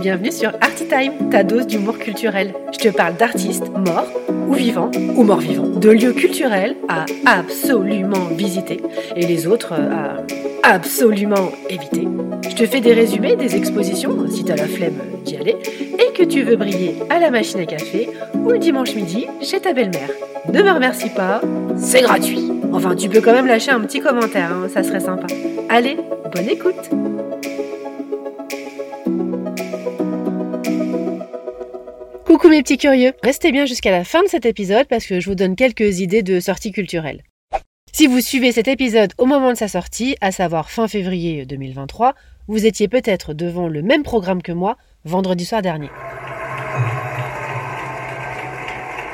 Bienvenue sur Artitime, ta dose d'humour culturel. Je te parle d'artistes morts ou vivants ou morts vivants, de lieux culturels à absolument visiter et les autres à absolument éviter. Je te fais des résumés des expositions si t'as la flemme d'y aller tu veux briller à la machine à café ou le dimanche midi chez ta belle-mère. Ne me remercie pas, c'est gratuit. Enfin, tu peux quand même lâcher un petit commentaire, hein, ça serait sympa. Allez, bonne écoute Coucou mes petits curieux, restez bien jusqu'à la fin de cet épisode parce que je vous donne quelques idées de sorties culturelles. Si vous suivez cet épisode au moment de sa sortie, à savoir fin février 2023, vous étiez peut-être devant le même programme que moi vendredi soir dernier.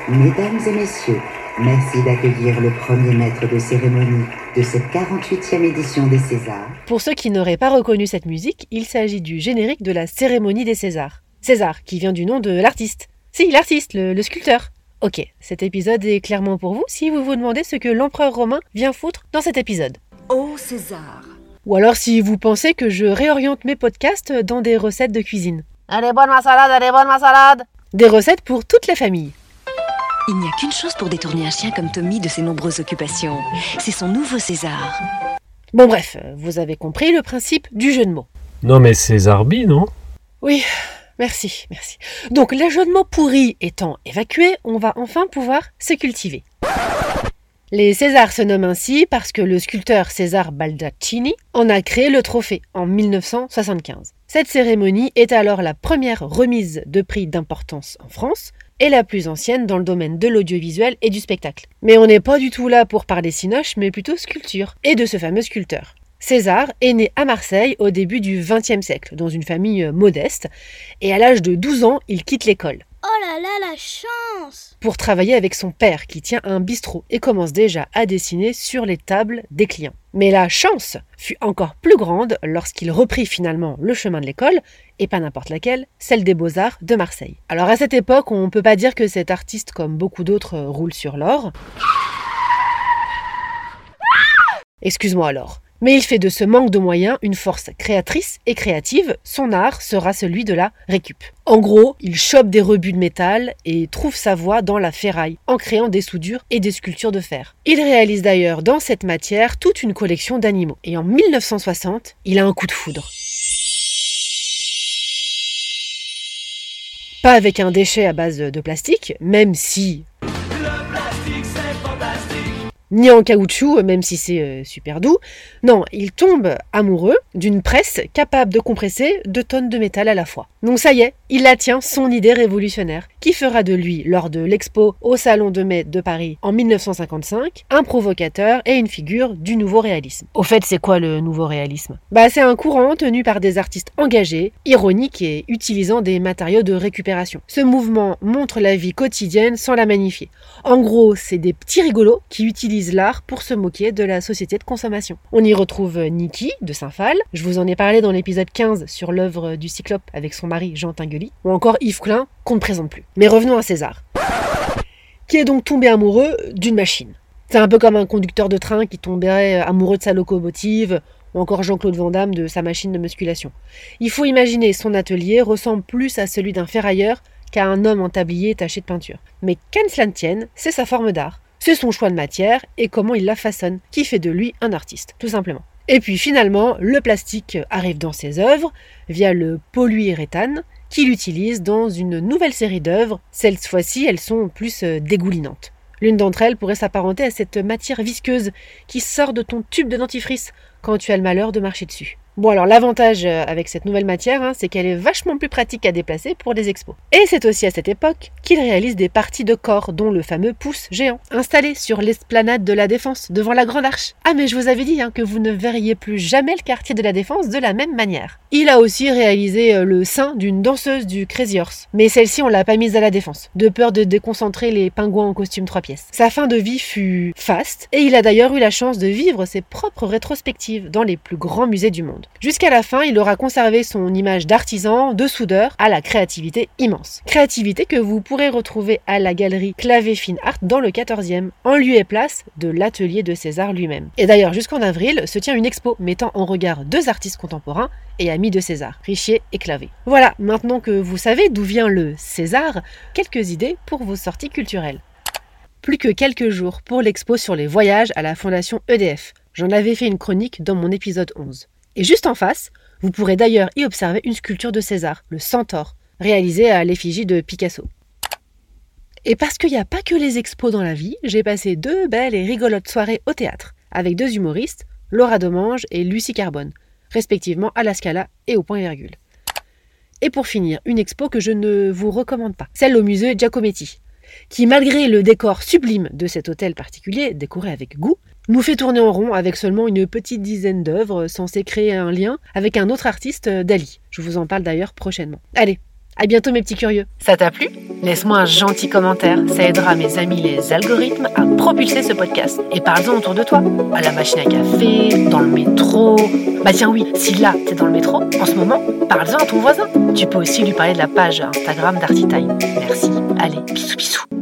Mesdames et messieurs, merci d'accueillir le premier maître de cérémonie de cette 48e édition des Césars. Pour ceux qui n'auraient pas reconnu cette musique, il s'agit du générique de la cérémonie des Césars. César, qui vient du nom de l'artiste. Si, l'artiste, le, le sculpteur. Ok, cet épisode est clairement pour vous si vous vous demandez ce que l'empereur romain vient foutre dans cet épisode. Ô César, Ou alors si vous pensez que je réoriente mes podcasts dans des recettes de cuisine. Allez, bonne ma salade, allez, bonne ma salade Des recettes pour toute la famille. il n'y a qu'une chose pour détourner un chien comme Tommy de ses nombreuses occupations. C'est son nouveau César. Bon bref, vous avez compris le principe du jeu de mots. Non mais c'est Zarbi, non? Oui, merci, merci. Donc les jeux de mots pourris étant évacués, on va enfin pouvoir se cultiver. Les Césars se nomment ainsi parce que le sculpteur César Baldaccini en a créé le trophée en 1975. Cette cérémonie est alors la première remise de prix d'importance en France et la plus ancienne dans le domaine de l'audiovisuel et du spectacle. Mais on n'est pas du tout là pour parler cinoche, mais plutôt sculpture, et de ce fameux sculpteur. César est né à Marseille au début du XXe siècle, dans une famille modeste, et à l'âge de 12 ans, il quitte l'école La chance pour travailler avec son père qui tient un bistrot et commence déjà à dessiner sur les tables des clients. Mais la chance fut encore plus grande lorsqu'il reprit finalement le chemin de l'école, et pas n'importe laquelle, celle des beaux-arts de Marseille. Alors à cette époque, on ne peut pas dire que cet artiste, comme beaucoup d'autres, euh, roule sur l'or. Excuse-moi alors. Mais il fait de ce manque de moyens une force créatrice et créative. Son art sera celui de la récup. En gros, il chope des rebuts de métal et trouve sa voie dans la ferraille en créant des soudures et des sculptures de fer. Il réalise d'ailleurs dans cette matière toute une collection d'animaux. Et en 1960, il a un coup de foudre. Pas avec un déchet à base de plastique, même si ni en caoutchouc, même si c'est euh, super doux. Non, il tombe amoureux d'une presse capable de compresser deux tonnes de métal à la fois. Donc ça y est, il la tient son idée révolutionnaire, qui fera de lui, lors de l'expo au Salon de mai de Paris en 1955, un provocateur et une figure du nouveau réalisme. Au fait, c'est quoi le nouveau réalisme? Bah, c'est un courant tenu par des artistes engagés, ironiques et utilisant des matériaux de récupération. Ce mouvement montre la vie quotidienne sans la magnifier. En gros, c'est des petits rigolos qui utilisent l'art pour se moquer de la société de consommation. On y retrouve Niki de Saint-Phal, je vous en ai parlé dans l'épisode 15 sur l'œuvre du Cyclope avec son mari Jean Tinguely, ou encore Yves Klein, qu'on ne présente plus. Mais revenons à César, qui est donc tombé amoureux d'une machine. C'est un peu comme un conducteur de train qui tomberait amoureux de sa locomotive, ou encore Jean-Claude Van Damme de sa machine de musculation. Il faut imaginer son atelier ressemble plus à celui d'un ferrailleur qu'à un homme en tablier taché de peinture. Mais qu'à cela ne tienne, c'est sa forme d'art. C'est son choix de matière et comment il la façonne qui fait de lui un artiste, tout simplement. Et puis finalement, le plastique arrive dans ses œuvres via le polyuréthane qu'il utilise dans une nouvelle série d'œuvres. Cette fois-ci, elles sont plus euh, dégoulinantes. L'une d'entre elles pourrait s'apparenter à cette matière visqueuse qui sort de ton tube de dentifrice quand tu as le malheur de marcher dessus. Bon alors l'avantage euh, avec cette nouvelle matière, hein, c'est qu'elle est vachement plus pratique à déplacer pour les expos. Et c'est aussi à cette époque qu'il réalise des parties de corps, dont le fameux pouce géant, installé sur l'esplanade de la Défense, devant la Grande Arche. Ah mais je vous avais dit hein, que vous ne verriez plus jamais le quartier de la Défense de la même manière. Il a aussi réalisé euh, le sein d'une danseuse du Crazy Horse, mais celle-ci on l'a pas mise à la Défense, de peur de déconcentrer les pingouins en costume trois pièces. Sa fin de vie fut faste, et il a d'ailleurs eu la chance de vivre ses propres rétrospectives dans les plus grands musées du monde. Jusqu'à la fin, il aura conservé son image d'artisan, de soudeur, à la créativité immense. Créativité que vous pourrez retrouver à la galerie Clavé Fine Art dans le 14e, en lieu et place de l'atelier de César lui-même. Et d'ailleurs, jusqu'en avril, se tient une expo mettant en regard deux artistes contemporains et amis de César, Richier et Clavé. Voilà, maintenant que vous savez d'où vient le César, quelques idées pour vos sorties culturelles. Plus que quelques jours pour l'expo sur les voyages à la Fondation EDF. J'en avais fait une chronique dans mon épisode 11. Et juste en face, vous pourrez d'ailleurs y observer une sculpture de César, le Centaure, réalisée à l'effigie de Picasso. Et parce qu'il n'y a pas que les expos dans la vie, j'ai passé deux belles et rigolotes soirées au théâtre, avec deux humoristes, Laura Domange et Lucie Carbone, respectivement à la Scala et au point virgule. Et pour finir, une expo que je ne vous recommande pas, celle au musée Giacometti, qui malgré le décor sublime de cet hôtel particulier, décoré avec goût, nous fait tourner en rond avec seulement une petite dizaine d'œuvres censées créer un lien avec un autre artiste Dali. Je vous en parle d'ailleurs prochainement. Allez, à bientôt mes petits curieux. Ça t'a plu? Laisse-moi un gentil commentaire, ça aidera mes amis les algorithmes à propulser ce podcast. Et parle-en autour de toi, à la machine à café, dans le métro. Bah tiens oui, si là t'es dans le métro, en ce moment, parle-en à ton voisin. Tu peux aussi lui parler de la page Instagram d'Artitime. Merci. Allez, bisous bisous.